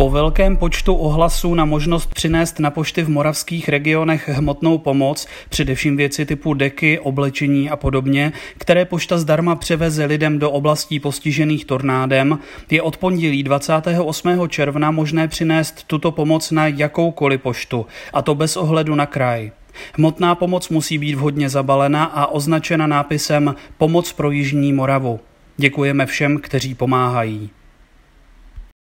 Po velkém počtu ohlasů na možnost přinést na pošty v moravských regionech hmotnou pomoc, především věci typu deky, oblečení a podobně, které pošta zdarma převeze lidem do oblastí postižených tornádem, je od pondělí 28. června možné přinést tuto pomoc na jakoukoliv poštu, a to bez ohledu na kraj. Hmotná pomoc musí být vhodně zabalena a označena nápisem Pomoc pro Jižní Moravu. Děkujeme všem, kteří pomáhají.